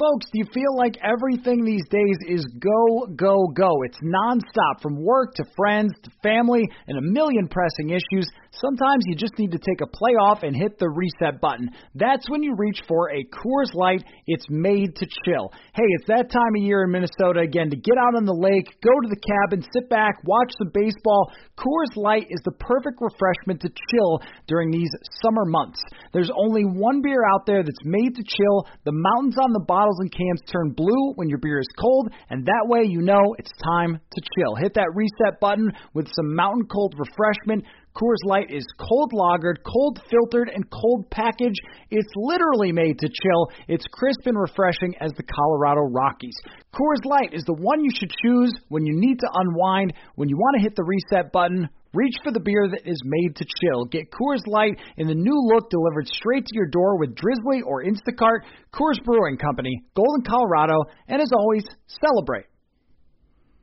Folks, do you feel like everything these days is go, go, go? It's nonstop from work to friends to family and a million pressing issues. Sometimes you just need to take a play off and hit the reset button. That's when you reach for a Coors Light. It's made to chill. Hey, it's that time of year in Minnesota again to get out on the lake, go to the cabin, sit back, watch some baseball. Coors Light is the perfect refreshment to chill during these summer months. There's only one beer out there that's made to chill. The mountains on the bottles and cans turn blue when your beer is cold, and that way you know it's time to chill. Hit that reset button with some mountain cold refreshment. Coors Light is cold lagered, cold filtered, and cold packaged. It's literally made to chill. It's crisp and refreshing as the Colorado Rockies. Coors Light is the one you should choose when you need to unwind, when you want to hit the reset button Reach for the beer that is made to chill. Get Coors Light in the new look delivered straight to your door with Drizly or Instacart. Coors Brewing Company, Golden, Colorado, and as always, celebrate.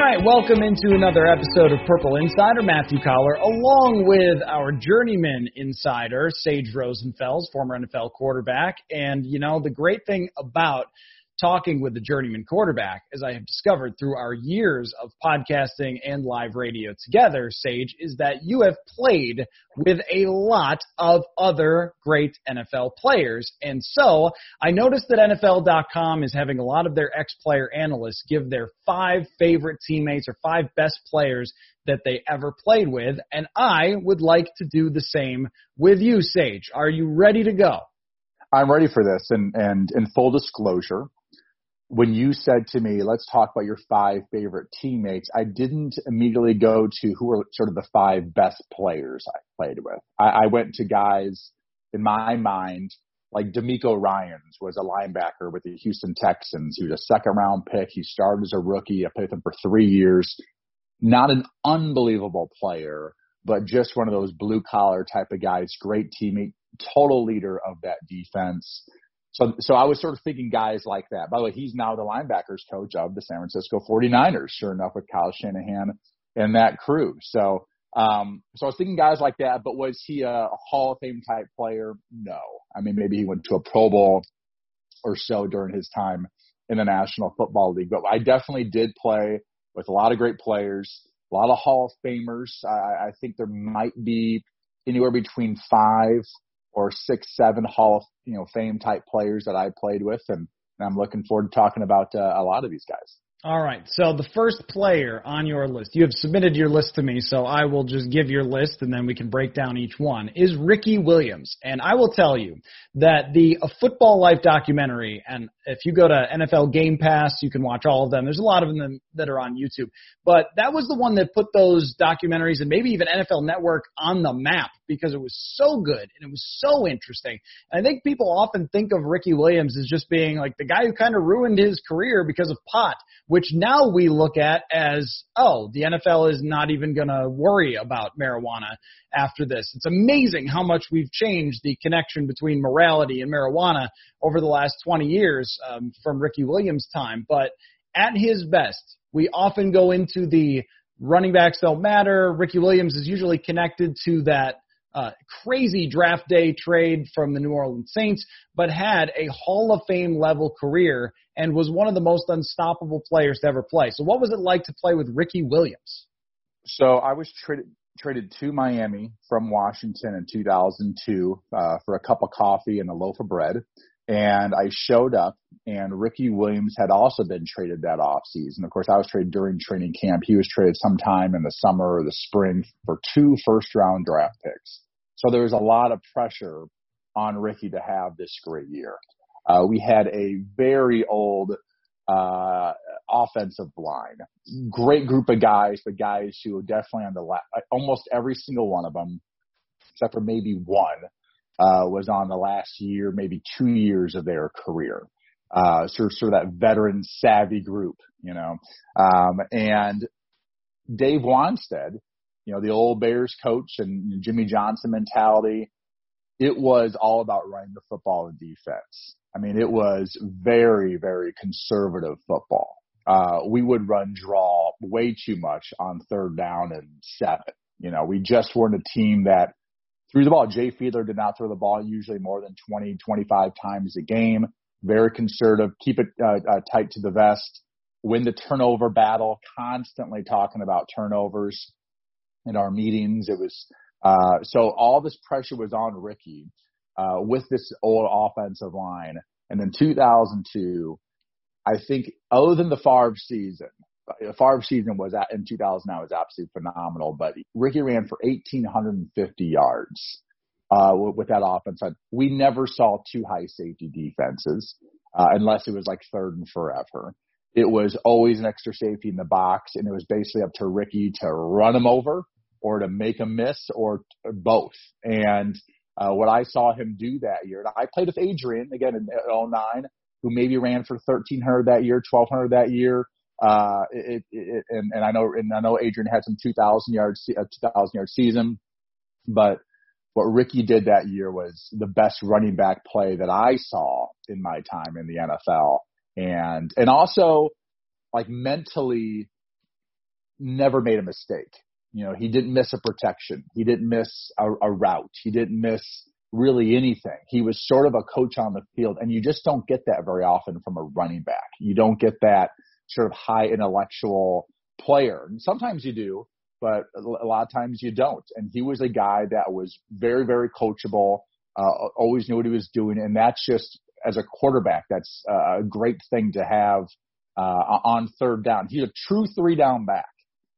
Right, welcome into another episode of Purple Insider. Matthew Coller, along with our journeyman insider, Sage Rosenfels, former NFL quarterback. And, you know, the great thing about talking with the journeyman quarterback, as I have discovered through our years of podcasting and live radio together, Sage, is that you have played with a lot of other great NFL players. And so I noticed that NFL.com is having a lot of their ex player analysts give their five favorite teammates or five best players that they ever played with. And I would like to do the same with you, Sage. Are you ready to go? I'm ready for this. And, and in full disclosure, when you said to me, let's talk about your five favorite teammates, I didn't immediately go to who are sort of the five best players I played with. I, I went to guys in my mind, like DeMeco Ryans was a linebacker with the Houston Texans. He was a second round pick. He started as a rookie. I played with him for three years. Not an unbelievable player, but just one of those blue collar type of guys. Great teammate, total leader of that defense. So, so I was sort of thinking guys like that. By the way, he's now the linebackers coach of the San Francisco 49ers, sure enough, with Kyle Shanahan and that crew. So, um, so I was thinking guys like that, but was he a Hall of Fame type player? No. I mean, maybe he went to a Pro Bowl or so during his time in the National Football League, but I definitely did play with a lot of great players, a lot of Hall of Famers. I, I think there might be anywhere between five or six, seven Hall of you know Fame type players that I played with, and, and I'm looking forward to talking about uh, a lot of these guys. All right. So the first player on your list, you have submitted your list to me, so I will just give your list and then we can break down each one, is Ricky Williams. And I will tell you that the A Football Life documentary, and if you go to NFL Game Pass, you can watch all of them. There's a lot of them that are on YouTube. But that was the one that put those documentaries and maybe even NFL Network on the map because it was so good and it was so interesting. And I think people often think of Ricky Williams as just being like the guy who kind of ruined his career because of pot which now we look at as, oh, the NFL is not even going to worry about marijuana after this. It's amazing how much we've changed the connection between morality and marijuana over the last 20 years um, from Ricky Williams' time. But at his best, we often go into the running backs don't matter. Ricky Williams is usually connected to that uh, crazy draft day trade from the New Orleans Saints, but had a Hall of Fame level career and was one of the most unstoppable players to ever play. So, what was it like to play with Ricky Williams? So, I was traded traded to Miami from Washington in 2002 uh, for a cup of coffee and a loaf of bread. And I showed up, and Ricky Williams had also been traded that off season. Of course, I was traded during training camp. He was traded sometime in the summer or the spring for two first round draft picks. So there was a lot of pressure on Ricky to have this great year. Uh, we had a very old uh, offensive line. Great group of guys, but guys who are definitely on the last, almost every single one of them, except for maybe one, uh, was on the last year, maybe two years of their career. Uh, sort of, sort of that veteran savvy group, you know. Um, and Dave Wannstedt, you know, the old Bears coach and Jimmy Johnson mentality, it was all about running the football and defense. I mean, it was very, very conservative football. Uh, we would run draw way too much on third down and seven. You know, we just weren't a team that threw the ball. Jay Fiedler did not throw the ball usually more than 20, 25 times a game. Very conservative, keep it uh, uh, tight to the vest, win the turnover battle, constantly talking about turnovers in our meetings. It was, uh, so all this pressure was on Ricky, uh, with this old offensive line. And then 2002, I think other than the Favre season, the Favre season was at, in 2000 that was absolutely phenomenal, but Ricky ran for 1,850 yards, uh, with, with that offense. We never saw two high safety defenses, uh, unless it was like third and forever. It was always an extra safety in the box, and it was basically up to Ricky to run him over or to make a miss or both. And uh, what I saw him do that year, and I played with Adrian again in 09, who maybe ran for 1300 that year, 1200 that year. Uh, it, it, and, and I know, and I know Adrian had some 2000 yards, a 2000 yard season, but what Ricky did that year was the best running back play that I saw in my time in the NFL. And, and also like mentally never made a mistake. You know, he didn't miss a protection. He didn't miss a, a route. He didn't miss really anything. He was sort of a coach on the field and you just don't get that very often from a running back. You don't get that sort of high intellectual player. And sometimes you do, but a lot of times you don't. And he was a guy that was very, very coachable, uh, always knew what he was doing. And that's just as a quarterback, that's a great thing to have uh, on third down. He's a true three down back.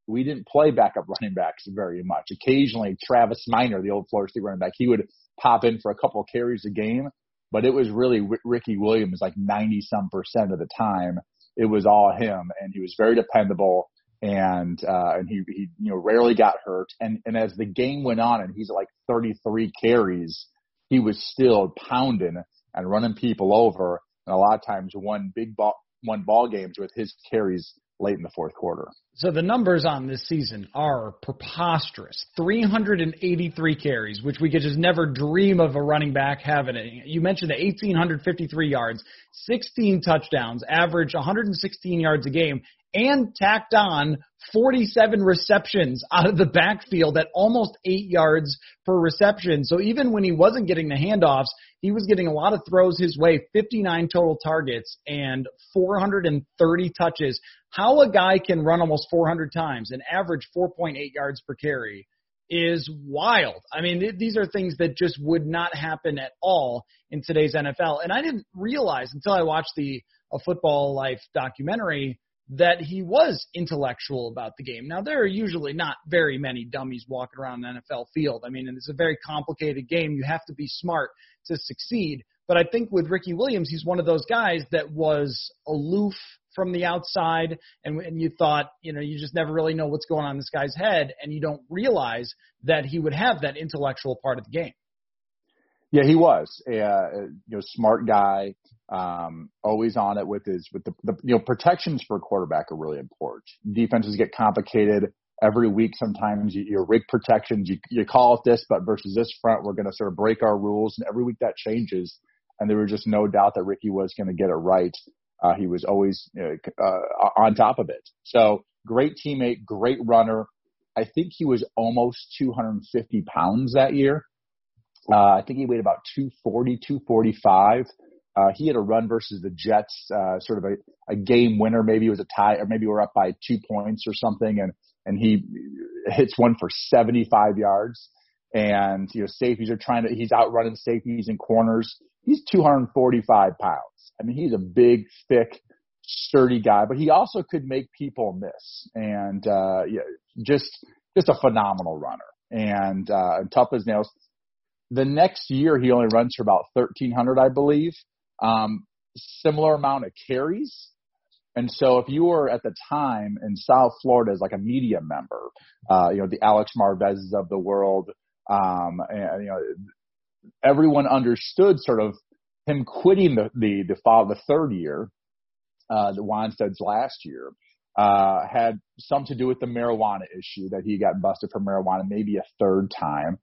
We didn't play backup running backs very much. Occasionally, Travis Minor, the old Florida State running back, he would pop in for a couple of carries a game, but it was really Ricky Williams like 90 some percent of the time. It was all him, and he was very dependable and uh, and he he you know rarely got hurt. And and as the game went on, and he's like 33 carries, he was still pounding and running people over, and a lot of times won big ball won ball games with his carries late in the fourth quarter. So the numbers on this season are preposterous. 383 carries, which we could just never dream of a running back having. You mentioned the 1853 yards, 16 touchdowns, average 116 yards a game, and tacked on 47 receptions out of the backfield at almost eight yards per reception. So even when he wasn't getting the handoffs, he was getting a lot of throws his way, 59 total targets and 430 touches. How a guy can run almost 400 times and average 4.8 yards per carry is wild. I mean, th- these are things that just would not happen at all in today's NFL. And I didn't realize until I watched the A Football Life documentary that he was intellectual about the game. Now, there are usually not very many dummies walking around the NFL field. I mean, it's a very complicated game. You have to be smart to succeed. But I think with Ricky Williams, he's one of those guys that was aloof from the outside and, and you thought, you know, you just never really know what's going on in this guy's head and you don't realize that he would have that intellectual part of the game. Yeah, he was. Uh, you know, smart guy, um, always on it with his with the, the you know protections for a quarterback are really important. Defenses get complicated every week. Sometimes you, your rig protections, you, you call it this, but versus this front, we're going to sort of break our rules, and every week that changes. And there was just no doubt that Ricky was going to get it right. Uh, he was always uh, on top of it. So great teammate, great runner. I think he was almost 250 pounds that year. Uh, I think he weighed about 240, 245. Uh, he had a run versus the Jets, uh, sort of a, a game winner. Maybe it was a tie, or maybe we're up by two points or something, and and he hits one for 75 yards. And you know, safeties are trying to. He's outrunning safeties and corners. He's 245 pounds. I mean, he's a big, thick, sturdy guy, but he also could make people miss. And uh, yeah, just just a phenomenal runner and uh, tough as nails. The next year, he only runs for about 1,300, I believe. Um, similar amount of carries, And so if you were at the time in South Florida as like a media member, uh, you know, the Alex Marvezes of the world, um, and, you know, everyone understood sort of him quitting the, the, the, the third year, uh, the Wannstedt's last year, uh, had some to do with the marijuana issue that he got busted for marijuana maybe a third time.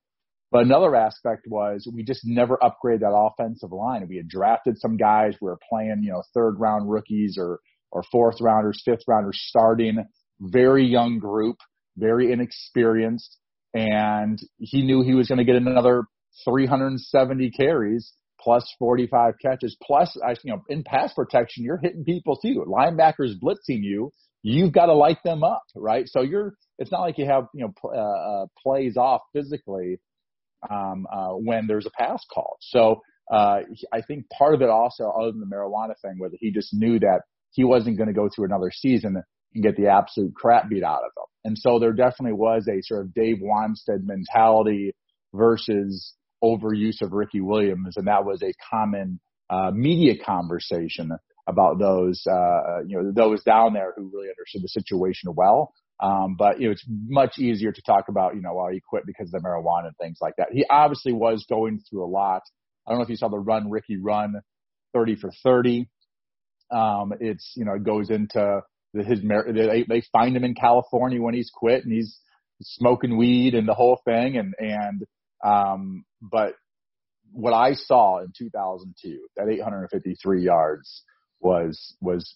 But another aspect was we just never upgraded that offensive line. We had drafted some guys. We were playing, you know, third round rookies or, or fourth rounders, fifth rounders starting. Very young group, very inexperienced. And he knew he was going to get another 370 carries plus 45 catches. Plus, you know, in pass protection, you're hitting people too. Linebackers blitzing you. You've got to light them up, right? So you're, it's not like you have, you know, uh, uh, plays off physically um, uh, when there's a pass call. So uh, I think part of it also, other than the marijuana thing, was he just knew that he wasn't going to go through another season and get the absolute crap beat out of him. And so there definitely was a sort of Dave Wannstedt mentality versus overuse of Ricky Williams, and that was a common uh, media conversation about those, uh, you know, those down there who really understood the situation well. Um, but you know, it's much easier to talk about, you know, while he quit because of the marijuana and things like that. He obviously was going through a lot. I don't know if you saw the run Ricky run 30 for 30. Um, it's, you know, it goes into the, his, they, they find him in California when he's quit and he's smoking weed and the whole thing. And, and, um, but what I saw in 2002, that 853 yards was, was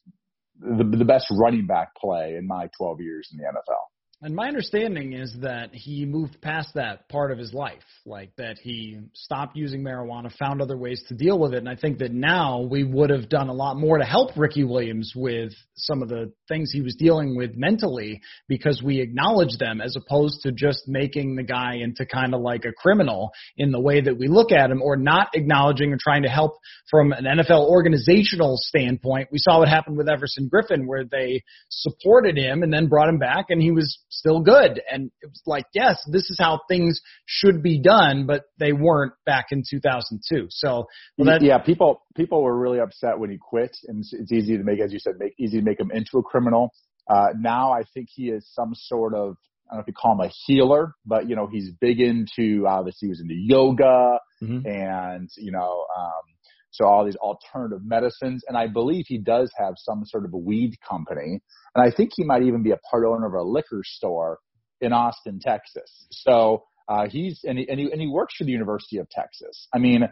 the, the best running back play in my 12 years in the NFL. And my understanding is that he moved past that part of his life, like that he stopped using marijuana, found other ways to deal with it. And I think that now we would have done a lot more to help Ricky Williams with some of the things he was dealing with mentally because we acknowledge them as opposed to just making the guy into kind of like a criminal in the way that we look at him or not acknowledging or trying to help from an NFL organizational standpoint. We saw what happened with Everson Griffen where they supported him and then brought him back and he was still good. And it was like, yes, this is how things should be done, but they weren't back in 2002. So, well, that, yeah, people people were really upset when he quit, and it's, it's easy to make, as you said, make easy to make him into a criminal. Uh, now I think he is some sort of I don't know if you call him a healer, but you know he's big into obviously he was into yoga mm-hmm. and you know um, so all these alternative medicines, and I believe he does have some sort of a weed company, and I think he might even be a part owner of a liquor store in Austin, Texas. So uh, he's and he, and he and he works for the University of Texas. I mean,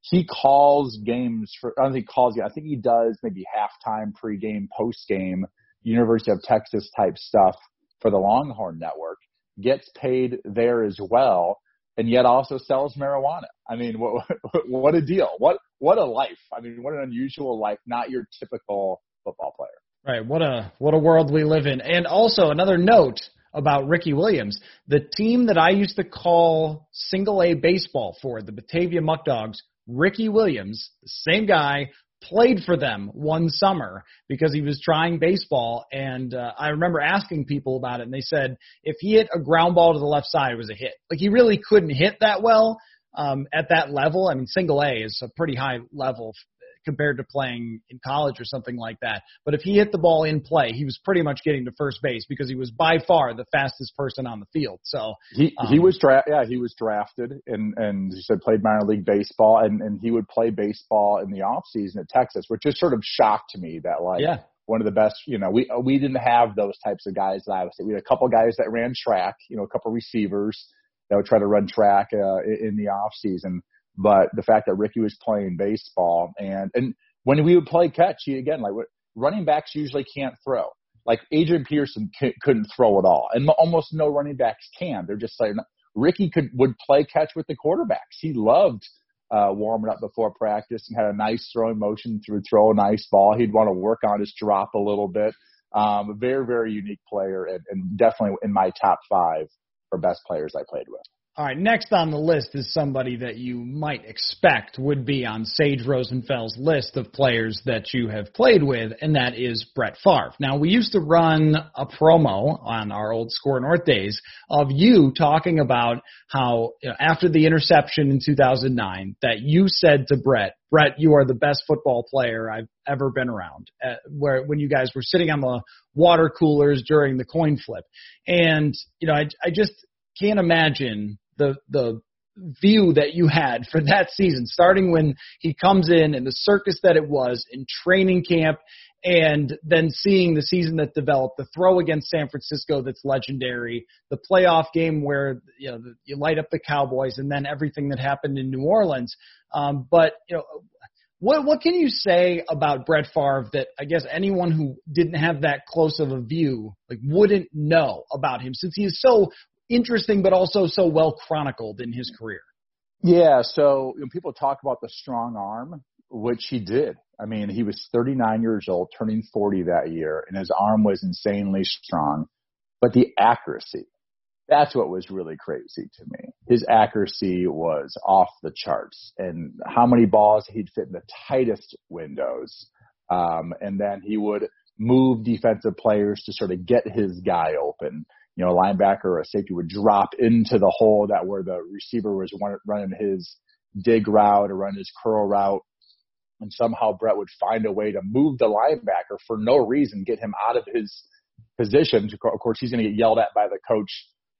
he calls games for. I don't think he calls. I think he does maybe halftime, pregame, postgame, University of Texas type stuff for the Longhorn Network. Gets paid there as well and yet also sells marijuana. I mean, what what a deal! What what a life! I mean, what an unusual life. Not your typical football player. Right. What a what a world we live in. And also another note about Ricky Williams, the team that I used to call single A baseball for, the Batavia Muck Dogs, Ricky Williams, the same guy played for them one summer because he was trying baseball. And uh, I remember asking people about it, and they said if he hit a ground ball to the left side, it was a hit. Like he really couldn't hit that well um, at that level. I mean, single A is a pretty high level compared to playing in college or something like that. But if he hit the ball in play, he was pretty much getting to first base because he was by far the fastest person on the field. So he um, he was dra- yeah he was drafted and and he said played minor league baseball and and he would play baseball in the off season at Texas, which just sort of shocked me that like yeah. One of the best, you know, we we didn't have those types of guys that I was. We had a couple guys that ran track, you know, a couple receivers that would try to run track uh, in the off season but the fact that Ricky was playing baseball and and when we would play catch, he again like running backs usually can't throw. Like Adrian Peterson c- couldn't throw at all, and almost no running backs can. They're just like Ricky could would play catch with the quarterbacks. He loved uh, warming up before practice and had a nice throwing motion to throw a nice ball. He'd want to work on his drop a little bit. Um, very very unique player and, and definitely in my top five for best players I played with. All right, next on the list is somebody that you might expect would be on Sage Rosenfels's list of players that you have played with, and that is Brett Favre. Now, we used to run a promo on our old Score North days of you talking about how you know, after the interception in 2009 that you said to Brett, Brett, you are the best football player I've ever been around. Uh, where when you guys were sitting on the water coolers during the coin flip, and you know, I, I just can't imagine the the view that you had for that season, starting when he comes in and the circus that it was in training camp, and then seeing the season that developed, the throw against San Francisco that's legendary, the playoff game where you know you light up the Cowboys, and then everything that happened in New Orleans. Um, but you know. What what can you say about Brett Favre that I guess anyone who didn't have that close of a view like wouldn't know about him since he is so interesting, but also so well chronicled in his career. Yeah. So when people talk about the strong arm, which he did. I mean, he was 39 years old, turning 40 that year, and his arm was insanely strong. But the accuracy, that's what was really crazy to me. His accuracy was off the charts, and how many balls he'd fit in the tightest windows. Um, and then he would move defensive players to sort of get his guy open you know, a linebacker or a safety would drop into the hole that where the receiver was running his dig route or run his curl route. And somehow Brett would find a way to move the linebacker for no reason, get him out of his position. Of course, he's going to get yelled at by the coach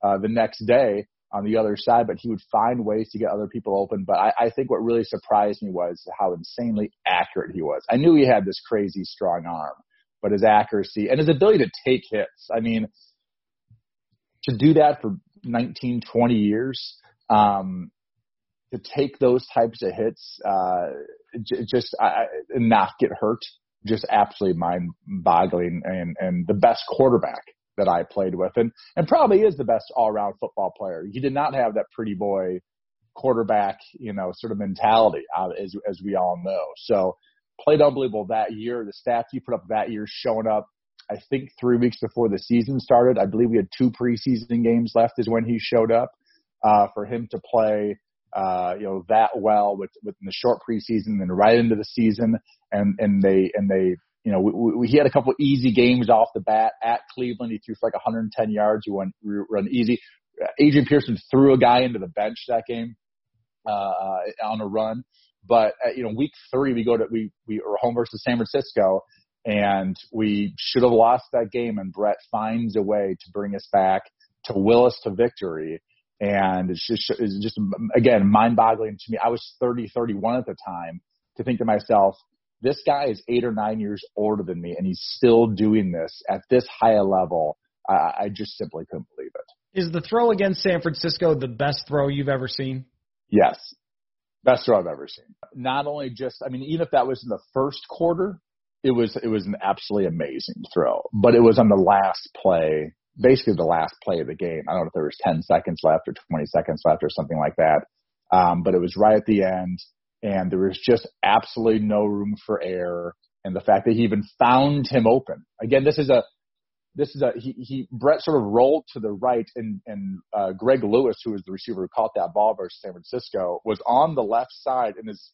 uh, the next day on the other side, but he would find ways to get other people open. But I, I think what really surprised me was how insanely accurate he was. I knew he had this crazy strong arm, but his accuracy and his ability to take hits. I mean, to do that for 19, 20 years, um, to take those types of hits, uh, j- just uh, not get hurt, just absolutely mind boggling and, and the best quarterback that I played with and, and probably is the best all around football player. He did not have that pretty boy quarterback, you know, sort of mentality uh, as, as we all know. So played unbelievable that year. The stats he put up that year showing up I think three weeks before the season started. I believe we had two preseason games left is when he showed up. Uh, for him to play, uh, you know, that well with, within the short preseason and right into the season. And, and they, and they, you know, we, we, he had a couple easy games off the bat at Cleveland. He threw for like 110 yards. He went run easy. Adrian Peterson threw a guy into the bench that game, uh, on a run. But, uh, you know, week three, we go to, we, we were home versus San Francisco and we should have lost that game and Brett finds a way to bring us back to will us to victory. And it's just, it's just again, mind boggling to me. I was 30, 31 at the time to think to myself, this guy is eight or nine years older than me and he's still doing this at this high a level. I, I just simply couldn't believe it. Is the throw against San Francisco the best throw you've ever seen? Yes. Best throw I've ever seen. Not only just, I mean, even if that was in the first quarter, it was it was an absolutely amazing throw. But it was on the last play, basically the last play of the game. I don't know if there was 10 seconds left or 20 seconds left or something like that. Um, but it was right at the end, and there was just absolutely no room for error. And the fact that he even found him open. Again, this is a this is a he, he Brett sort of rolled to the right, and and uh, Greg Lewis, who was the receiver who caught that ball versus San Francisco, was on the left side, and his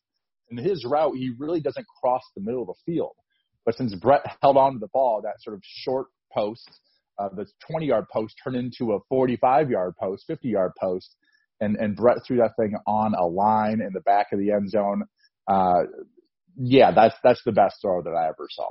in his route he really doesn't cross the middle of the field. But since Brett held on to the ball, that sort of short post, uh, the 20 yard post turned into a 45 yard post, 50 yard post, and, and Brett threw that thing on a line in the back of the end zone. Uh, yeah, that's, that's the best throw that I ever saw.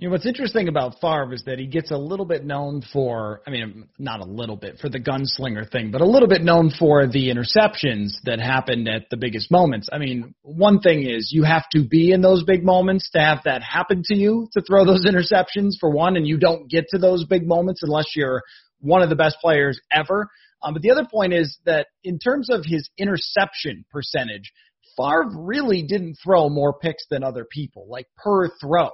You know, what's interesting about Favre is that he gets a little bit known for, I mean, not a little bit for the gunslinger thing, but a little bit known for the interceptions that happened at the biggest moments. I mean, one thing is you have to be in those big moments to have that happen to you to throw those interceptions for one, and you don't get to those big moments unless you're one of the best players ever. Um, but the other point is that in terms of his interception percentage, Favre really didn't throw more picks than other people, like per throw.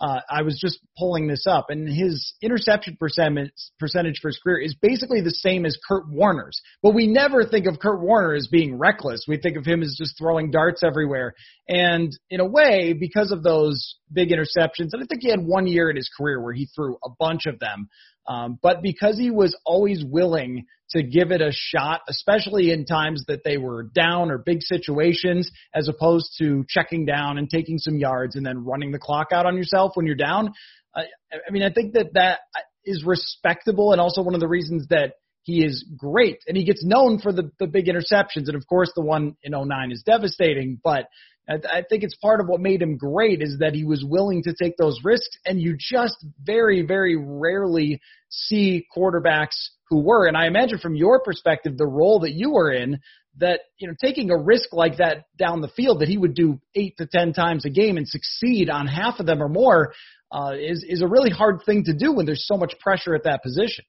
Uh, I was just pulling this up, and his interception percentage percentage for his career is basically the same as Kurt Warner's. But we never think of Kurt Warner as being reckless. We think of him as just throwing darts everywhere. And in a way, because of those big interceptions, and I think he had one year in his career where he threw a bunch of them. Um, but because he was always willing to give it a shot, especially in times that they were down or big situations, as opposed to checking down and taking some yards and then running the clock out on yourself when you're down. I, I mean, I think that that is respectable and also one of the reasons that he is great and he gets known for the, the big interceptions. And of course, the one in 09 is devastating, but I, think it's part of what made him great is that he was willing to take those risks and you just very, very rarely see quarterbacks who were. And I imagine from your perspective, the role that you were in, that you know taking a risk like that down the field that he would do eight to ten times a game and succeed on half of them or more uh, is is a really hard thing to do when there's so much pressure at that position.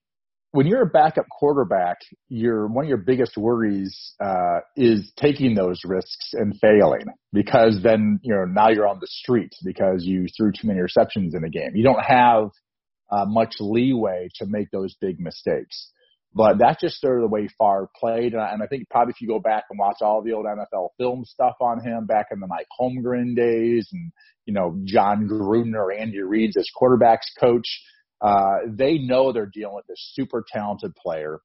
When you're a backup quarterback, your one of your biggest worries uh, is taking those risks and failing because then you know now you're on the street because you threw too many receptions in a game. You don't have uh, much leeway to make those big mistakes. But that's just sort of the way Favre played. And I, and I think probably if you go back and watch all the old NFL film stuff on him back in the Mike Holmgren days and, you know, Jon Gruden or Andy Reid's as quarterbacks coach, uh, they know they're dealing with this super talented player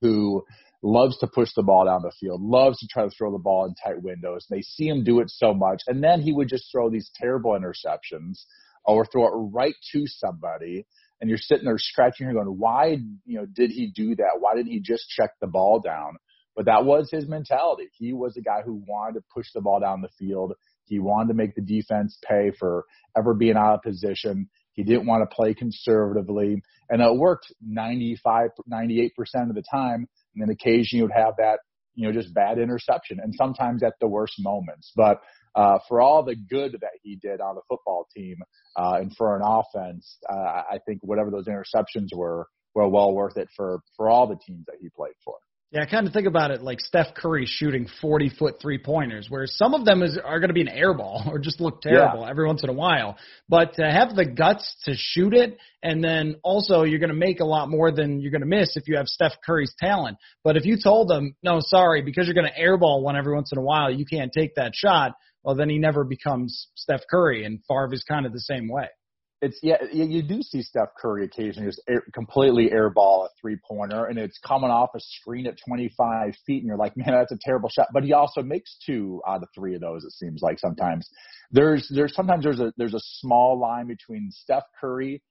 who loves to push the ball down the field, loves to try to throw the ball in tight windows. They see him do it so much. And then he would just throw these terrible interceptions or throw it right to somebody and you're sitting there scratching your head going, why, you know, did he do that? Why didn't he just check the ball down? But that was his mentality. He was a guy who wanted to push the ball down the field. He wanted to make the defense pay for ever being out of position. He didn't want to play conservatively. And it worked 95, 98% of the time. And then occasionally you would have that, you know, just bad interception and sometimes at the worst moments. But uh, for all the good that he did on the football team uh, and for an offense, uh, I think whatever those interceptions were were well worth it for for all the teams that he played for. Yeah, I kind of think about it like Steph Curry shooting 40 foot three pointers, where some of them is, are going to be an air ball or just look terrible yeah. every once in a while. But to have the guts to shoot it, and then also you're going to make a lot more than you're going to miss if you have Steph Curry's talent. But if you told them, no, sorry, because you're going to airball one every once in a while, you can't take that shot well, then he never becomes Steph Curry, and Favre is kind of the same way. It's yeah, you do see Steph Curry occasionally just air, completely airball a three pointer, and it's coming off a screen at 25 feet, and you're like, man, that's a terrible shot. But he also makes two out of three of those. It seems like sometimes there's there's sometimes there's a there's a small line between Steph Curry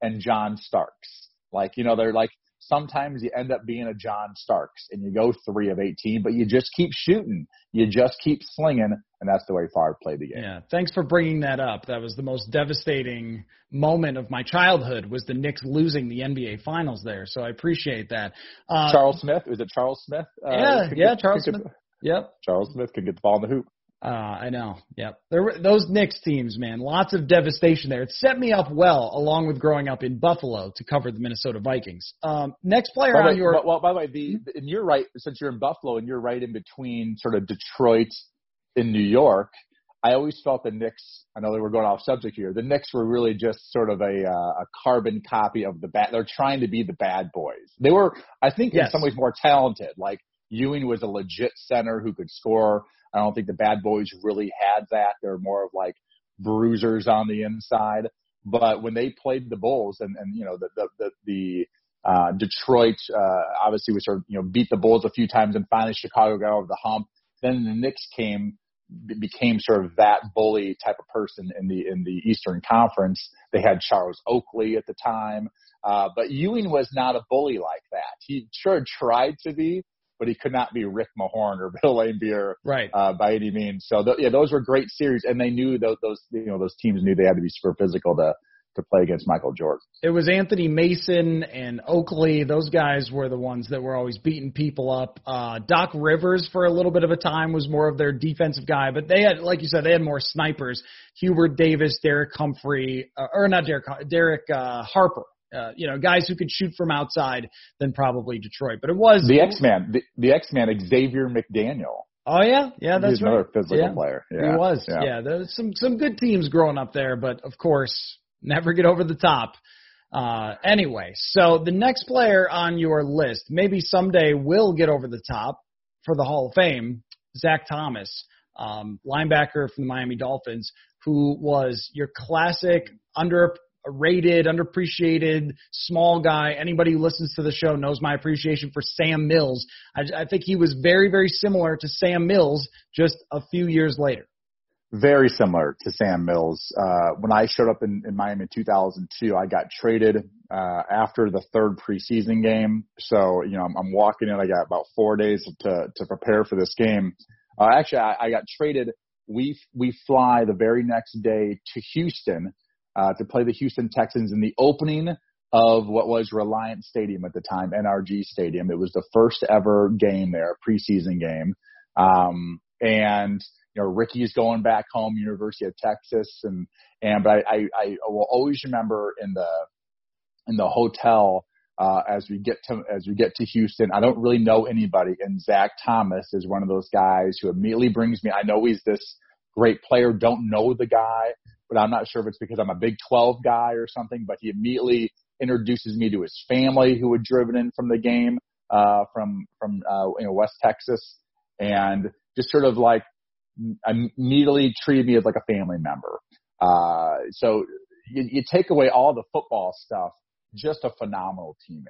and John Starks. Like you know, they're like sometimes you end up being a John Starks and you go three of 18, but you just keep shooting. You just keep slinging. And that's the way Favre played the game. Yeah. Thanks for bringing that up. That was the most devastating moment of my childhood was the Knicks losing the NBA finals there. So I appreciate that. Uh, Charles Smith. Was it Charles Smith? Uh, yeah. Yeah. Get, Charles Smith. Yep. Charles Smith could get the ball in the hoop. Uh, I know. Yep. There were those Knicks teams, man. Lots of devastation there. It set me up well, along with growing up in Buffalo to cover the Minnesota Vikings. Um, next player by on way, your well, by the way, the and you're right. Since you're in Buffalo and you're right in between sort of Detroit and New York, I always felt the Knicks. I know they were going off subject here. The Knicks were really just sort of a uh, a carbon copy of the bad. They're trying to be the bad boys. They were, I think, yes. in some ways more talented. Like Ewing was a legit center who could score. I don't think the bad boys really had that. They're more of like bruisers on the inside. But when they played the Bulls and, and you know, the, the, the, the uh, Detroit, uh, obviously we sort of, you know, beat the Bulls a few times and finally Chicago got over the hump. Then the Knicks came, became sort of that bully type of person in the, in the Eastern Conference. They had Charles Oakley at the time. Uh, but Ewing was not a bully like that. He sure tried to be, but he could not be Rick Mahorn or Bill Laimbeer right. uh, by any means. So th- yeah, those were great series, and they knew those, those you know those teams knew they had to be super physical to to play against Michael Jordan. It was Anthony Mason and Oakley; those guys were the ones that were always beating people up. Uh, Doc Rivers for a little bit of a time was more of their defensive guy, but they had, like you said, they had more snipers. Hubert Davis, Derek Humphrey, uh, or not Derek, Derek uh, Harper uh, you know, guys who could shoot from outside than probably Detroit. But it was the X Man, the, the X Man, Xavier McDaniel. Oh yeah, yeah, that's He's right. Another physical yeah. player. Yeah. He was. Yeah. yeah, there's some some good teams growing up there, but of course, never get over the top. Uh, anyway, so the next player on your list, maybe someday will get over the top for the Hall of Fame, Zach Thomas, um, linebacker from the Miami Dolphins, who was your classic under rated, underappreciated, small guy. Anybody who listens to the show knows my appreciation for Sam Mills. I, I think he was very, very similar to Sam Mills just a few years later very similar to Sam Mills. Uh, when I showed up in, in Miami in 2002, I got traded uh, after the third preseason game. So, you know, I'm, I'm walking in. I got about four days to to prepare for this game. Uh, actually, I, I got traded. We we fly the very next day to Houston uh, to play the Houston Texans in the opening of what was Reliant Stadium at the time, NRG Stadium. It was the first ever game there, preseason game. Um, and you know, Ricky's going back home, University of Texas, and and but I, I, I will always remember in the in the hotel uh, as we get to as we get to Houston. I don't really know anybody, and Zach Thomas is one of those guys who immediately brings me. I know he's this great player, don't know the guy, but I'm not sure if it's because I'm a Big 12 guy or something. But he immediately introduces me to his family who had driven in from the game uh, from from uh, you know West Texas, and just sort of like immediately treated me as like a family member. Uh, so you, you take away all the football stuff, just a phenomenal teammate.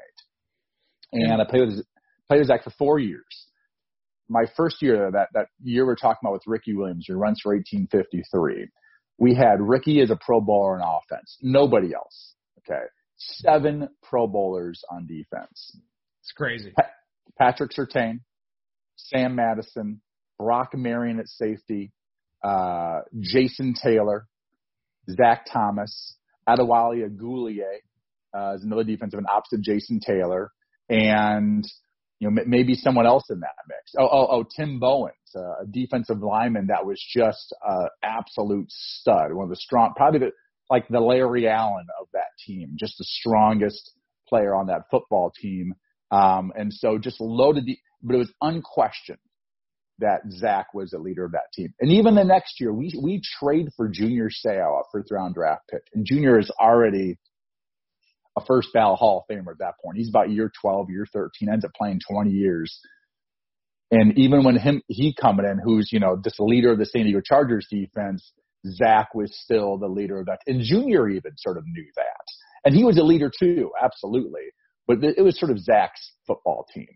And I played with played with Zach for four years. My first year, that that year we're talking about with Ricky Williams, who runs for 1853. We had Ricky as a Pro Bowler on offense. Nobody else. Okay, seven Pro Bowlers on defense. It's crazy. Pa- Patrick Surtain, Sam Madison, Brock Marion at safety, uh, Jason Taylor, Zach Thomas, Adewale Ogunleye uh, is another defensive and opposite Jason Taylor, and you know maybe someone else in that mix. Oh, oh, oh Tim Bowens, uh, a defensive lineman that was just an absolute stud, one of the strong, probably the like the Larry Allen of that team, just the strongest player on that football team. Um, and so just loaded the, but it was unquestioned that Zach was a leader of that team. And even the next year, we we trade for Junior Seau, a first round draft pick, and Junior is already a first ballot Hall of Famer at that point. He's about year 12, year 13, ends up playing 20 years. And even when him he coming in, who's you know this leader of the San Diego Chargers defense, Zach was still the leader of that, and Junior even sort of knew that, and he was a leader too, absolutely. But it was sort of Zach's football team,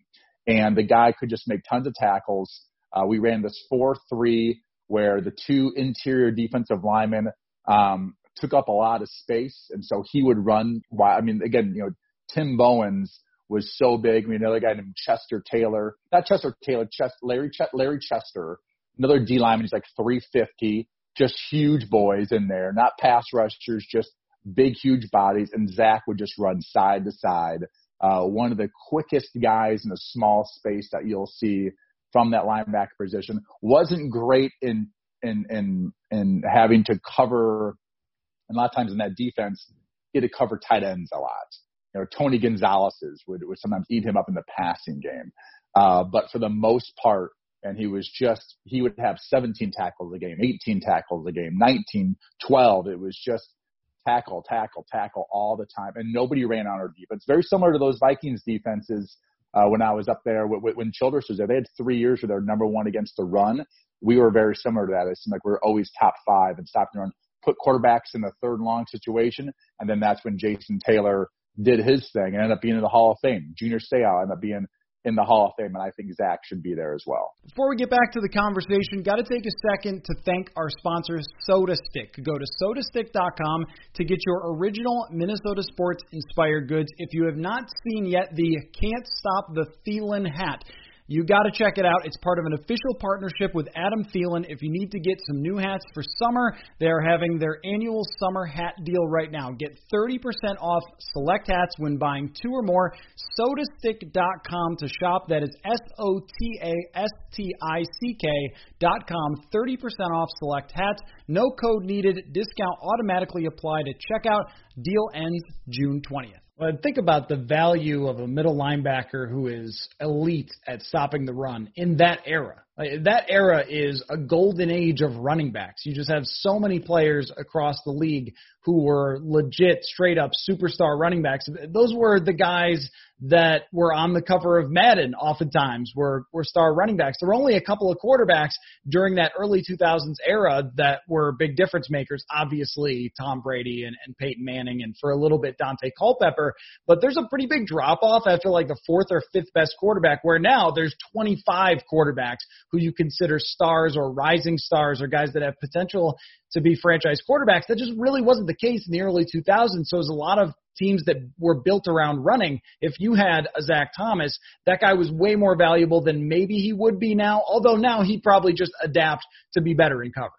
and the guy could just make tons of tackles uh, we ran this 4-3 where the two interior defensive linemen um, took up a lot of space, and so he would run. I mean, again, you know, Tim Bowens was so big. I mean, another guy named Chester Taylor, not Chester Taylor, Chest, Larry Ch- Larry Chester, another D lineman. He's like 350, just huge boys in there, not pass rushers, just big, huge bodies. And Zach would just run side to side. Uh, one of the quickest guys in a small space that you'll see from that linebacker position. Wasn't great in in in in having to cover, and a lot of times in that defense, he had to cover tight ends a lot. You know, Tony Gonzalez's would would sometimes eat him up in the passing game. Uh, but for the most part, and he was just he would have 17 tackles a game, 18 tackles a game, 19, 12. It was just tackle, tackle, tackle all the time, and nobody ran on our defense. Very similar to those Vikings defenses uh, when I was up there when Childress was there. They had three years where they were number one against the run. We were very similar to that. It seemed like we were always top five and stopping the run, put quarterbacks in the third and long situation, and then that's when Jason Taylor did his thing and ended up being in the Hall of Fame. Junior Seau ended up being in the Hall of Fame, and I think Zach should be there as well. Before we get back to the conversation, got to take a second to thank our sponsors, Soda Stick. Go to sotastick.com to get your original Minnesota sports inspired goods. If you have not seen yet the Can't Stop the Thielen hat, you got to check it out. It's part of an official partnership with Adam Thielen. If you need to get some new hats for summer, they are having their annual summer hat deal right now. Get 30% off select hats when buying two or more. Sotastick.com to shop. That is S O T A S T I C K.com. 30% off select hats. No code needed. Discount automatically applied at checkout. Deal ends June 20th. Well, think about the value of a middle linebacker who is elite at stopping the run in that era. That era is a golden age of running backs. You just have so many players across the league who were legit, straight up superstar running backs. Those were the guys that were on the cover of Madden oftentimes were, were star running backs. There were only a couple of quarterbacks during that early 2000s era that were big difference makers. Obviously, Tom Brady and, and Peyton Manning, and for a little bit, Daunte Culpepper. But there's a pretty big drop off after like the fourth or fifth best quarterback, where now there's 25 quarterbacks who you consider stars or rising stars or guys that have potential to be franchise quarterbacks. That just really wasn't the case in the early 2000s. So it was a lot of teams that were built around running. If you had a Zach Thomas, that guy was way more valuable than maybe he would be now, although now he'd probably just adapt to be better in coverage.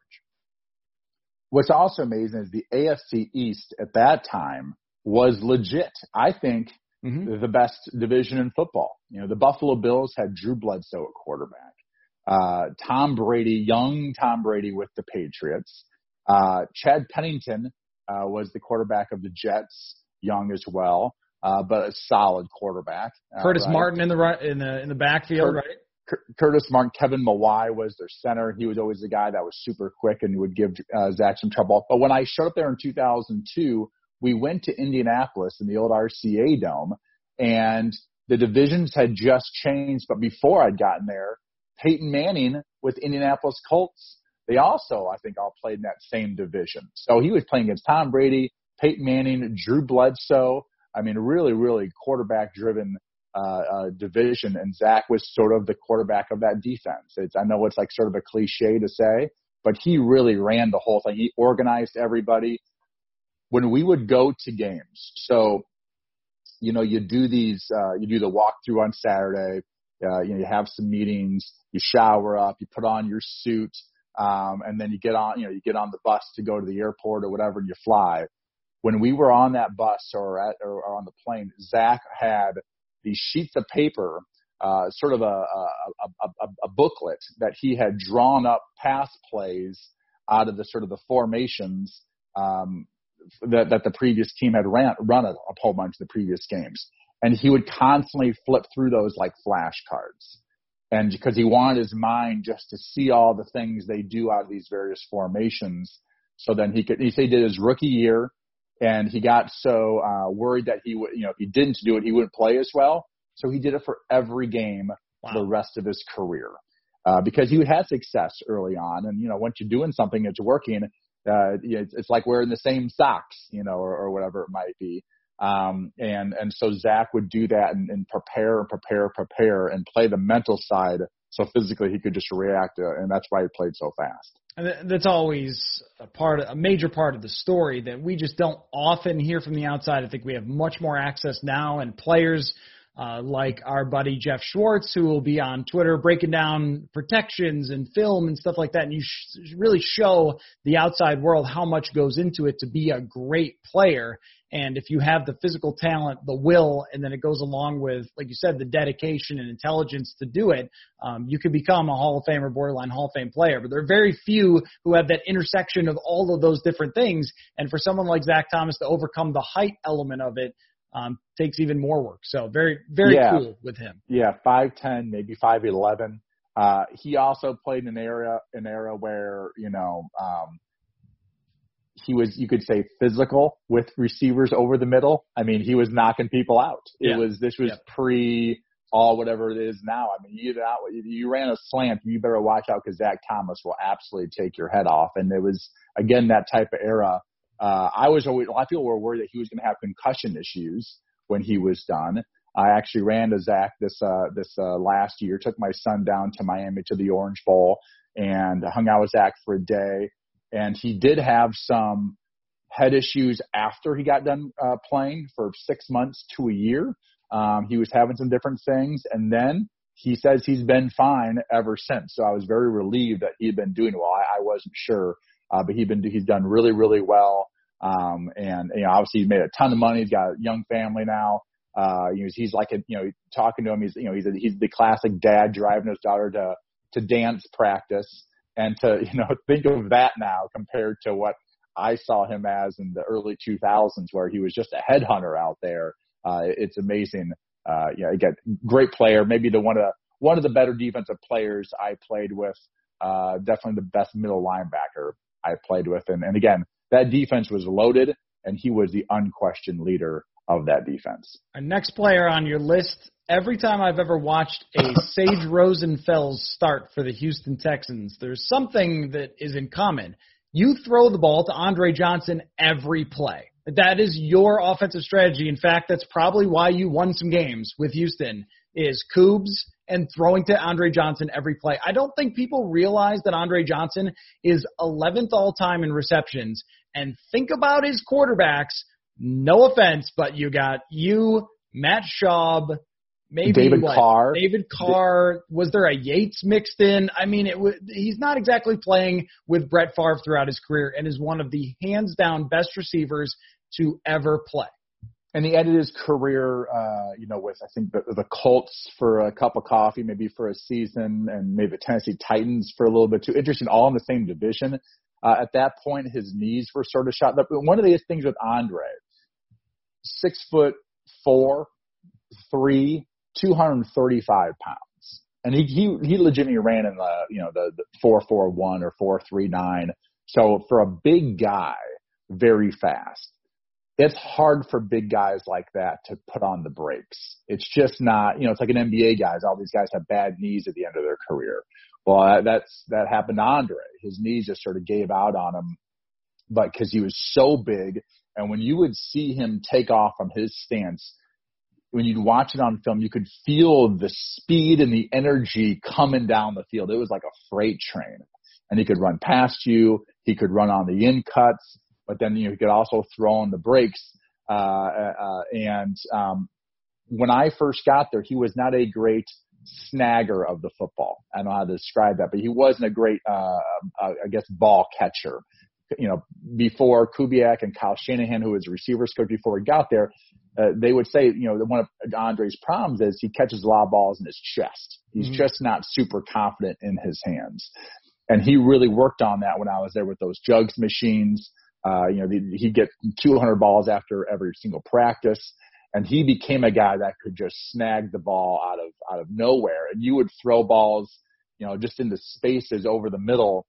What's also amazing is the AFC East at that time was legit. I think mm-hmm. the best division in football. You know, the Buffalo Bills had Drew Bledsoe at quarterback. Uh, Tom Brady, young Tom Brady with the Patriots. Uh, Chad Pennington uh, was the quarterback of the Jets young as well, uh, but a solid quarterback. Uh, Curtis right? Martin in the in the in the backfield, right? Curtis Martin, Kevin Mawae was their center. He was always the guy that was super quick and would give uh, Zach some trouble. But when I showed up there in 2002, we went to Indianapolis in the old RCA Dome, and the divisions had just changed. But before I'd gotten there, Peyton Manning with Indianapolis Colts, they also, I think, all played in that same division. So he was playing against Tom Brady, Peyton Manning, Drew Bledsoe. I mean, really, really quarterback driven uh, uh, division, and Zach was sort of the quarterback of that defense. It's, I know it's like sort of a cliche to say, but he really ran the whole thing. He organized everybody. When we would go to games, so you know, you do these, uh, you do the walkthrough on Saturday. Uh, you know, you have some meetings, you shower up, you put on your suit, um, and then you get on, you know, you get on the bus to go to the airport or whatever, and you fly when we were on that bus or, at, or, or on the plane, Zach had these sheets of paper, uh, sort of a, a, a, a booklet that he had drawn up pass plays out of the sort of the formations um, that, that the previous team had ran, run a, a whole bunch of the previous games. And he would constantly flip through those like flashcards. And because he wanted his mind just to see all the things they do out of these various formations. So then he could, he said he did his rookie year and he got so uh, worried that he would, you know, if he didn't do it, he wouldn't play as well. So he did it for every game wow. the rest of his career uh, because he had success early on, and you know, once you're doing something that's working, uh, it's, it's like wearing the same socks, you know, or, or whatever it might be. Um, and and so Zach would do that and, and prepare and prepare, prepare, and play the mental side so physically he could just react, uh, and that's why he played so fast. And that's always a part, a major part of the story that we just don't often hear from the outside. I think we have much more access now, and players uh, like our buddy Geoff Schwartz, who will be on Twitter breaking down protections and film and stuff like that. And you sh- really show the outside world how much goes into it to be a great player. And if you have the physical talent, the will, and then it goes along with, like you said, the dedication and intelligence to do it, um, you could become a Hall of Fame or borderline Hall of Fame player. But there are very few who have that intersection of all of those different things. And for someone like Zach Thomas to overcome the height element of it, um, takes even more work. So very, very yeah. cool with him. Yeah, five ten, maybe five eleven. Uh, he also played in an era, an era where you know um, he was, you could say, physical with receivers over the middle. I mean, he was knocking people out. It yeah. was this was yeah. pre all whatever it is now. I mean, you out, you ran a slant, you better watch out because Zach Thomas will absolutely take your head off. And it was again that type of era. Uh, I was always a lot of people were worried that he was going to have concussion issues when he was done. I actually ran to Zach this uh, this uh, last year. Took my son down to Miami to the Orange Bowl and hung out with Zach for a day and he did have some head issues after he got done uh, playing for six months to a year. Um, he was having some different things, and then he says he's been fine ever since. So I was very relieved that he had been doing well. I, I wasn't sure, uh, but he'd been he's done really really well. Um, and you know, obviously he's made a ton of money. He's got a young family now. Uh, you know, he's like a, you know, talking to him. He's, you know, he's a, he's the classic dad driving his daughter to to dance practice and to you know think of that now compared to what I saw him as in the early 2000s, where he was just a headhunter out there. Uh, it's amazing. Uh, know, again, great player, maybe the one of the one of the better defensive players I played with. Uh, definitely the best middle linebacker I played with, and and again, That defense was loaded, and he was the unquestioned leader of that defense. Our next player on your list. Every time I've ever watched a Sage Rosenfels start for the Houston Texans, there's something that is in common. You throw the ball to Andre Johnson every play. That is your offensive strategy. In fact, that's probably why you won some games with Houston is Kubes and throwing to Andre Johnson every play. I don't think people realize that Andre Johnson is 11th all time in receptions. And think about his quarterbacks. No offense, but you got you, Matt Schaub, maybe David what, Carr. David Carr. Was there a Yates mixed in? I mean, it was, he's not exactly playing with Brett Favre throughout his career and is one of the hands down best receivers to ever play. And he ended his career, uh, you know, with I think the, the Colts for a cup of coffee, maybe for a season, and maybe the Tennessee Titans for a little bit too. Interesting, all in the same division. Uh, at that point, his knees were sort of shot up. One of the things with Andre, six foot four, three, two hundred thirty-five pounds. And he, he, he legitimately ran in the, you know, the, the 441 or 439. So for a big guy, very fast. It's hard for big guys like that to put on the brakes. It's just not, you know, it's like an NBA guys. All these guys have bad knees at the end of their career. Well, that's, that happened to Andre. His knees just sort of gave out on him, but cause he was so big. And when you would see him take off from his stance, when you'd watch it on film, you could feel the speed and the energy coming down the field. It was like a freight train. And he could run past you. He could run on the in cuts, but then you know, could also throw on the brakes. Uh, uh, and um, when I first got there, he was not a great snagger of the football. I don't know how to describe that, but he wasn't a great, uh, uh I guess, ball catcher you know, before Kubiak and Kyle Shanahan, who was a receivers coach before he got there, uh, they would say, you know, one of Andre's problems is he catches a lot of balls in his chest. He's mm-hmm. just not super confident in his hands. And he really worked on that when I was there with those jugs machines. Uh, you know, he'd get 200 balls after every single practice. And he became a guy that could just snag the ball out of, out of nowhere. And you would throw balls, you know, just into spaces over the middle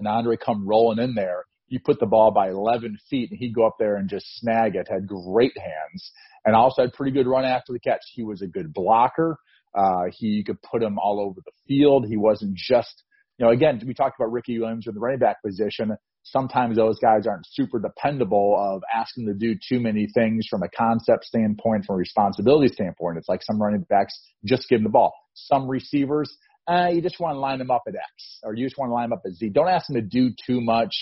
and Andre come rolling in there. He put the ball by 11 feet and he'd go up there and just snag it. Had great hands and also had pretty good run after the catch. He was a good blocker. Uh, he could put him all over the field. He wasn't just, know, again, we talked about Ricky Williams in the running back position. Sometimes those guys aren't super dependable of asking to do too many things from a concept standpoint, from a responsibility standpoint. It's like some running backs just give them the ball. Some receivers, uh, you just want to line them up at X or you just want to line them up at Z. Don't ask them to do too much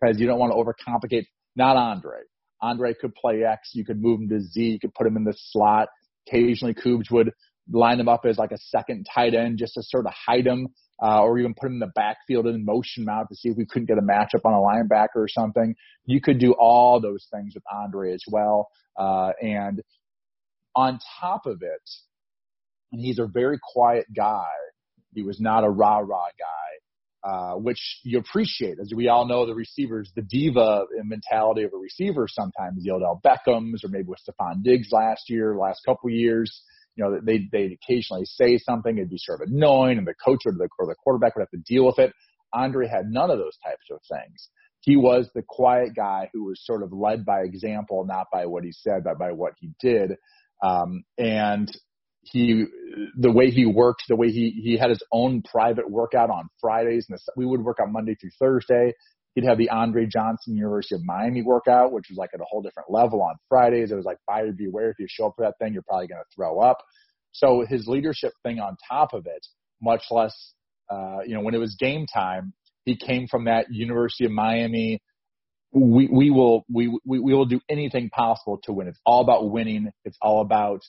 because you don't want to overcomplicate. Not Andre. Andre could play X. You could move him to Z. You could put him in the slot. Occasionally, Kubes would line him up as like a second tight end just to sort of hide him, uh, or even put him in the backfield and motion him out to see if we couldn't get a matchup on a linebacker or something. You could do all those things with Andre as well. Uh, and on top of it, and he's a very quiet guy he was not a rah rah guy, uh, which you appreciate. As we all know, the receivers, the diva mentality of a receiver sometimes, the Odell Beckhams or maybe with Stefon Diggs last year, last couple years. You know, they they occasionally say something, it'd be sort of annoying, and the coach or the, or the quarterback would have to deal with it. Andre had none of those types of things. He was the quiet guy who was sort of led by example, not by what he said, but by what he did. Um, and he the way he worked, the way he he had his own private workout on Fridays, and the, we would work on Monday through Thursday. He'd have the Andre Johnson University of Miami workout, which was like at a whole different level on Fridays. It was like buyer beware. If you show up for that thing, you're probably going to throw up. So his leadership thing on top of it, much less, uh, you know, when it was game time, he came from that University of Miami. We we will we we, we will do anything possible to win. It's all about winning. It's all about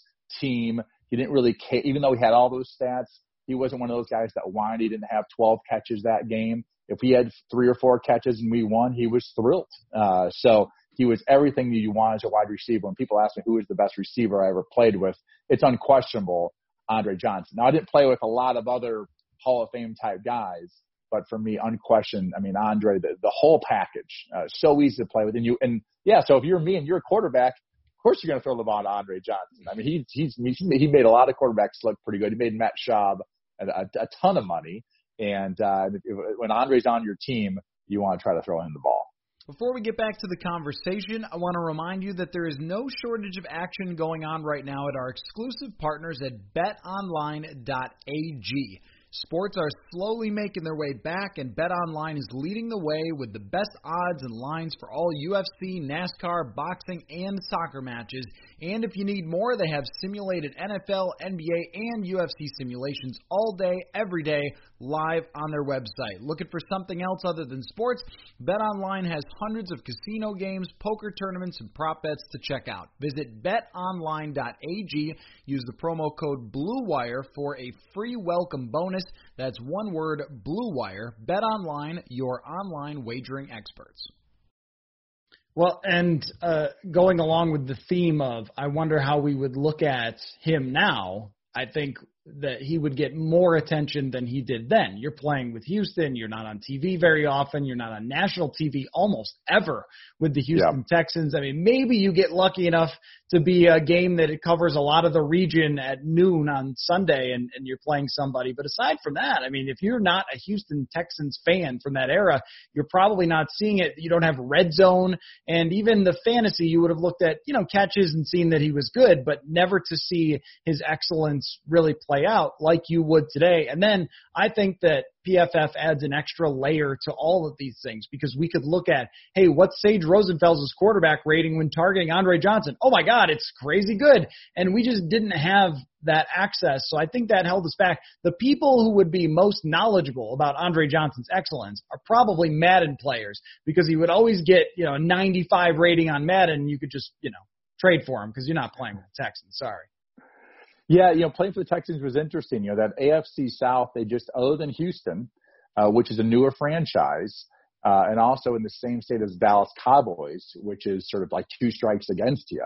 team. He didn't really care, even though he had all those stats. He wasn't one of those guys that whined. He didn't have 12 catches that game. If he had three or four catches and we won, he was thrilled. Uh, so he was everything that you want as a wide receiver. When people ask me who is the best receiver I ever played with, it's unquestionable Andre Johnson. Now I didn't play with a lot of other Hall of Fame type guys, but for me, unquestioned. I mean, Andre, the, the whole package, uh, so easy to play with. And you, and yeah, so if you're me and you're a quarterback, of course you're going to throw the ball to Andre Johnson. I mean, he, he's, he's, he made a lot of quarterbacks look pretty good. He made Matt Schaub a, a, a ton of money. And, uh, when Andre's on your team, you want to try to throw him the ball. Before we get back to the conversation, I want to remind you that there is no shortage of action going on right now at our exclusive partners at betonline.ag. Sports are slowly making their way back, and BetOnline is leading the way with the best odds and lines for all UFC, NASCAR, boxing, and soccer matches. And if you need more, they have simulated NFL, NBA, and UFC simulations all day, every day, live on their website. Looking for something else other than sports? BetOnline has hundreds of casino games, poker tournaments, and prop bets to check out. Visit betonline.ag. Use the promo code BLUEWIRE for a free welcome bonus. That's one word, Blue Wire. Bet online, your online wagering experts. Well, and uh, going along with the theme of, I wonder how we would look at him now. I think that he would get more attention than he did then. You're playing with Houston. You're not on TV very often. You're not on national TV almost ever with the Houston yeah. Texans. I mean, maybe you get lucky enough to be a game that it covers a lot of the region at noon on Sunday and, and you're playing somebody. But aside from that, I mean, if you're not a Houston Texans fan from that era, you're probably not seeing it. You don't have red zone and even the fantasy, you would have looked at, you know, catches and seen that he was good, but never to see his excellence really play out like you would today. And then I think that PFF adds an extra layer to all of these things because we could look at, hey, what's Sage Rosenfels' quarterback rating when targeting Andre Johnson? Oh my God, it's crazy good. And we just didn't have that access. So I think that held us back. The people who would be most knowledgeable about Andre Johnson's excellence are probably Madden players because he would always get, you know, a 95 rating on Madden. You could just, you know, trade for him because you're not playing with the Texans. Sorry. Yeah, you know, playing for the Texans was interesting. You know, that AFC South, they just, other than Houston, uh, which is a newer franchise, uh, and also in the same state as Dallas Cowboys, which is sort of like two strikes against you.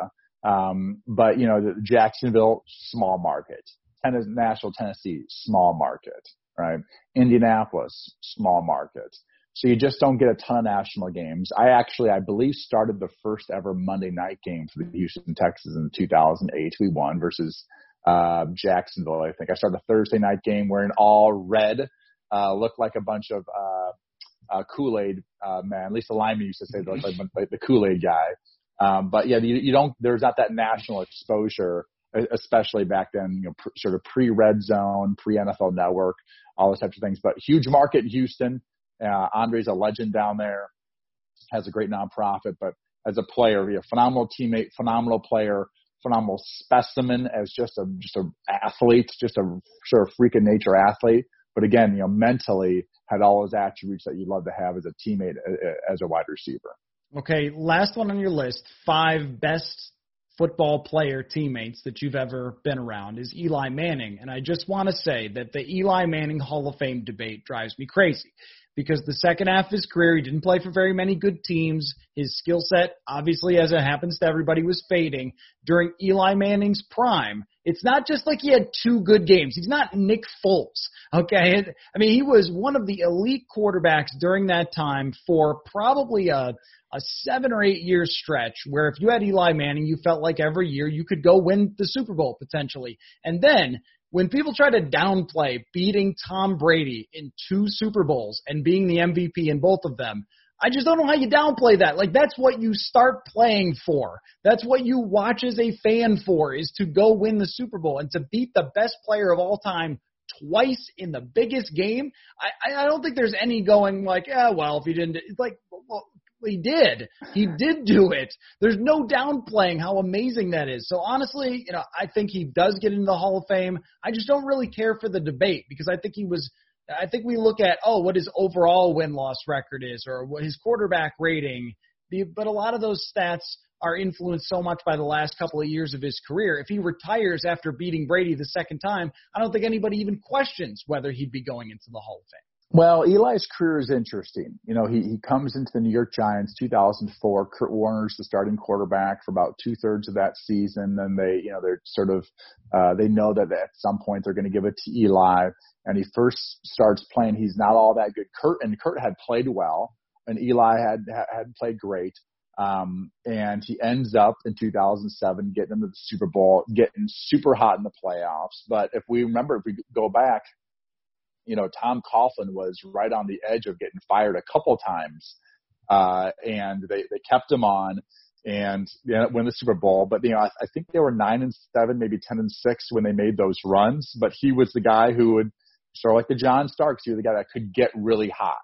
Um, but, you know, the Jacksonville, small market. Tennessee, Nashville, Tennessee, small market, right? Indianapolis, small market. So you just don't get a ton of national games. I actually, I believe, started the first ever Monday night game for the Houston Texans in 2008. We won versus uh, Jacksonville. I think I started the Thursday night game wearing all red, uh, looked like a bunch of uh, uh, Kool Aid uh, man. At least the lineman used to say like, like, like the Kool Aid guy. Um, but yeah, you, you don't. There's not that national exposure, especially back then. You know, pr- sort of pre red zone, pre NFL Network, all those types of things. But huge market in Houston. Uh, Andre's a legend down there. Has a great nonprofit, but as a player, he a phenomenal teammate, phenomenal player phenomenal specimen as just a just a athlete, just a sort of freak of nature athlete. But again, you know, mentally had all those attributes that you'd love to have as a teammate as a wide receiver. Okay, last one on your list, five best football player teammates that you've ever been around is Eli Manning. And I just want to say that the Eli Manning Hall of Fame debate drives me crazy because the second half of his career, he didn't play for very many good teams. His skill set, obviously, as it happens to everybody, was fading. During Eli Manning's prime, it's not just like he had two good games. He's not Nick Foles, okay? I mean, he was one of the elite quarterbacks during that time for probably a, a seven or eight year stretch where if you had Eli Manning, you felt like every year you could go win the Super Bowl potentially. And then when people try to downplay beating Tom Brady in two Super Bowls and being the MVP in both of them, I just don't know how you downplay that. Like that's what you start playing for. That's what you watch as a fan for is to go win the Super Bowl and to beat the best player of all time twice in the biggest game. I I don't think there's any going like, yeah, well, if you didn't, it's like, well, he did. He did do it. There's no downplaying how amazing that is. So honestly, you know, I think he does get into the Hall of Fame. I just don't really care for the debate because I think he was I think we look at oh what his overall win loss record is or what his quarterback rating. But a lot of those stats are influenced so much by the last couple of years of his career. If he retires after beating Brady the second time, I don't think anybody even questions whether he'd be going into the Hall of Fame. Well, Eli's career is interesting. You know, he, he comes into the New York Giants 2004. Kurt Warner's the starting quarterback for about two thirds of that season. Then they, you know, they're sort of, uh, they know that at some point they're going to give it to Eli. And he first starts playing. He's not all that good. Kurt and Kurt had played well, and Eli had had played great. Um, and he ends up in 2007 getting into the Super Bowl, getting super hot in the playoffs. But if we remember, if we go back you know, Tom Coughlin was right on the edge of getting fired a couple times uh, and they they kept him on and they win the Super Bowl. But you know, I, I think they were nine and seven, maybe ten and six when they made those runs. But he was the guy who would sort of like the John Starks. He was the guy that could get really hot,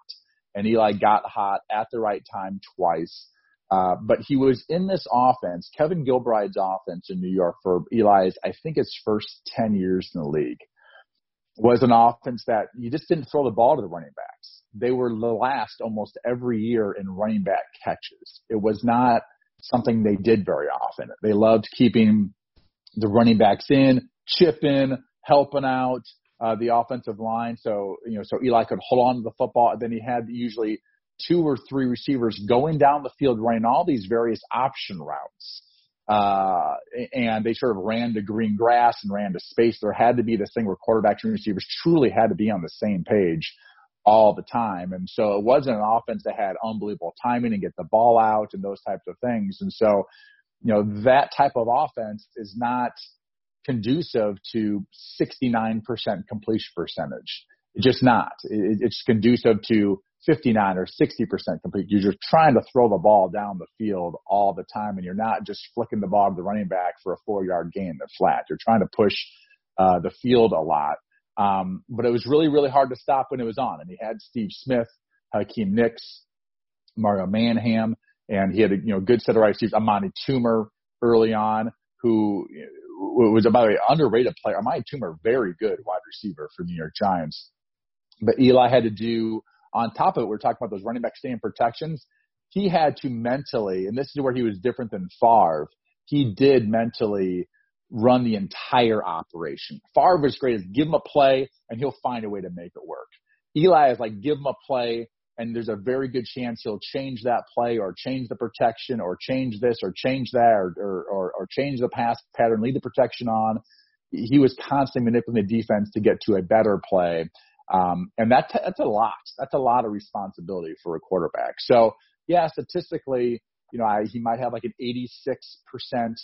and Eli got hot at the right time twice. Uh, but he was in this offense, Kevin Gilbride's offense in New York for Eli's, I think his first 10 years in the league was an offense that you just didn't throw the ball to the running backs. They were the last almost every year in running back catches. It was not something they did very often. They loved keeping the running backs in, chipping, helping out uh, the offensive line. So, you know, so Eli could hold on to the football. And then he had usually two or three receivers going down the field running all these various option routes. Uh, and they sort of ran to green grass and ran to space. There had to be this thing where quarterbacks and receivers truly had to be on the same page all the time. And so it wasn't an offense that had unbelievable timing and get the ball out and those types of things. And so, you know, that type of offense is not conducive to 69% completion percentage. Just not. It's conducive to 59 or 60% complete. You're trying to throw the ball down the field all the time, and you're not just flicking the ball to the running back for a four yard gain that's flat. You're trying to push uh, the field a lot. Um, but it was really, really hard to stop when it was on. And he had Steve Smith, Hakeem Nicks, Mario Manningham, and he had a you know good set of receivers. Amani Toomer early on, who was by the way underrated player. Amani Toomer, very good wide receiver for New York Giants. But Eli had to do on top of it, we're talking about those running back stand protections. He had to mentally, and this is where he was different than Favre. He did mentally run the entire operation. Favre was great as give him a play and he'll find a way to make it work. Eli is like give him a play and there's a very good chance he'll change that play or change the protection or change this or change that or, or, or, or change the pass pattern, lead the protection on. He was constantly manipulating the defense to get to a better play. Um, and that, that's a lot. That's a lot of responsibility for a quarterback. So yeah, statistically, you know, I, he might have like an 86%,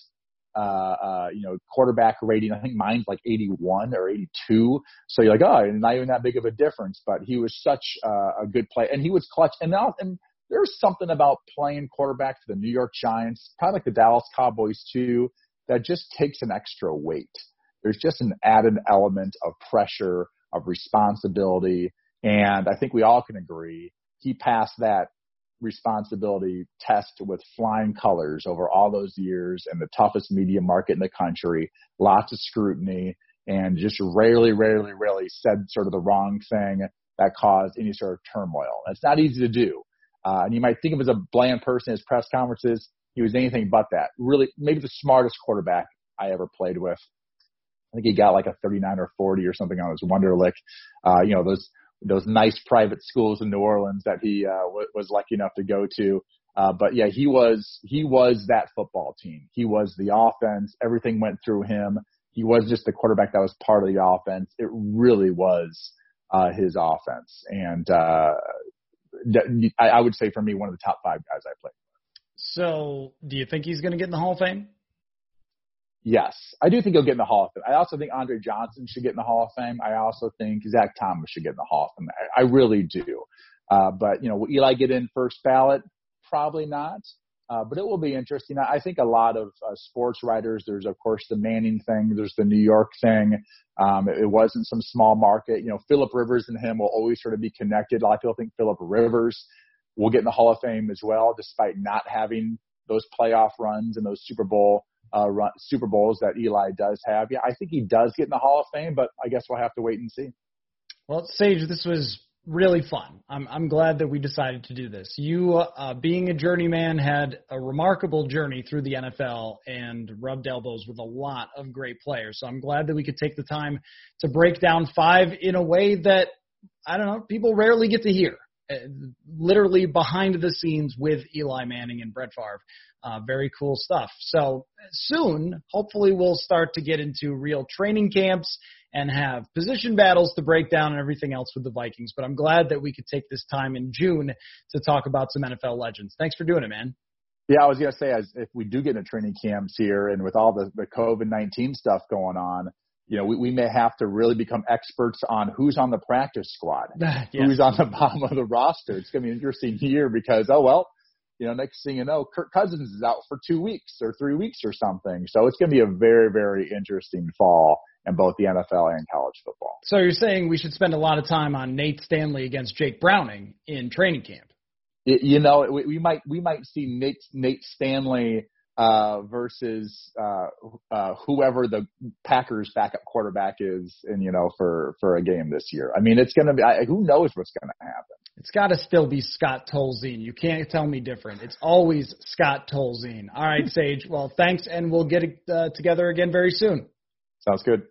uh, uh, you know, quarterback rating. I think mine's like 81 or 82. So you're like, oh, not even that big of a difference, but he was such uh, a good play and he was clutch. And now, and there's something about playing quarterback for the New York Giants, probably like the Dallas Cowboys too, that just takes an extra weight. There's just an added element of pressure of responsibility. And I think we all can agree he passed that responsibility test with flying colors over all those years and the toughest media market in the country, lots of scrutiny, and just rarely, rarely, rarely said sort of the wrong thing that caused any sort of turmoil. It's not easy to do. Uh, and you might think of him as a bland person at his press conferences. He was anything but that. Really, maybe the smartest quarterback I ever played with. I think he got like a 39 or 40 or something on his Wonderlic. Uh, you know, those, those nice private schools in New Orleans that he, uh, w- was lucky enough to go to. Uh, but yeah, he was, he was that football team. He was the offense. Everything went through him. He was just the quarterback that was part of the offense. It really was, uh, his offense. And, uh, I would say for me, one of the top five guys I played. So do you think he's going to get in the Hall of Fame? Yes, I do think he'll get in the Hall of Fame. I also think Andre Johnson should get in the Hall of Fame. I also think Zach Thomas should get in the Hall of Fame. I, I really do. Uh, but you know, will Eli get in first ballot? Probably not. Uh, but it will be interesting. I think a lot of uh, sports writers, there's of course the Manning thing, there's the New York thing. Um, it, it wasn't some small market. You know, Philip Rivers and him will always sort of be connected. A lot of people think Philip Rivers will get in the Hall of Fame as well, despite not having those playoff runs and those Super Bowl uh, run, Super Bowls that Eli does have. Yeah, I think he does get in the Hall of Fame, but I guess we'll have to wait and see. Well, Sage, this was really fun. I'm I'm glad that we decided to do this. You, uh, being a journeyman, had a remarkable journey through the NFL and rubbed elbows with a lot of great players. So I'm glad that we could take the time to break down five in a way that I don't know people rarely get to hear. Uh, literally behind the scenes with Eli Manning and Brett Favre. Uh, very cool stuff. So soon, hopefully, we'll start to get into real training camps and have position battles to break down and everything else with the Vikings. But I'm glad that we could take this time in June to talk about some NFL legends. Thanks for doing it, man. Yeah, I was gonna say, as if we do get into training camps here, and with all the the COVID nineteen stuff going on, you know, we, we may have to really become experts on who's on the practice squad, yes. who's on the bottom of the roster. It's going to be an interesting year because, oh, well, you know, next thing you know, Kirk Cousins is out for two weeks or three weeks or something. So it's going to be a very, very interesting fall in both the NFL and college football. So you're saying we should spend a lot of time on Nate Stanley against Jake Browning in training camp? It, you know, we, we might we might see Nate Nate Stanley uh, versus uh, uh, whoever the Packers backup quarterback is, and you know, for for a game this year. I mean, it's going to be. I, who knows what's going to happen? It's got to still be Scott Tolzien. You can't tell me different. It's always Scott Tolzien. All right, Sage. Well, thanks, and we'll get uh, together again very soon. Sounds good.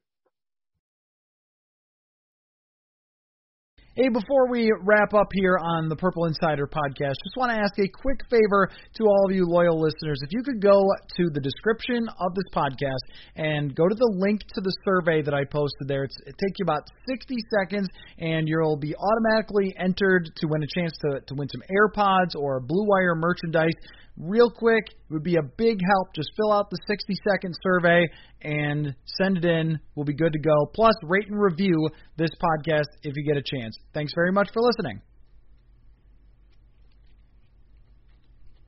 Hey, before we wrap up here on the Purple Insider podcast, just want to ask a quick favor to all of you loyal listeners. If you could go to the description of this podcast and go to the link to the survey that I posted there, it's, it takes you about 60 seconds, and you'll be automatically entered to win a chance to, to win some AirPods or Blue Wire merchandise real quick. It would be a big help. Just fill out the 60 second survey and send it in. We'll be good to go. Plus, rate and review this podcast if you get a chance. Thanks very much for listening.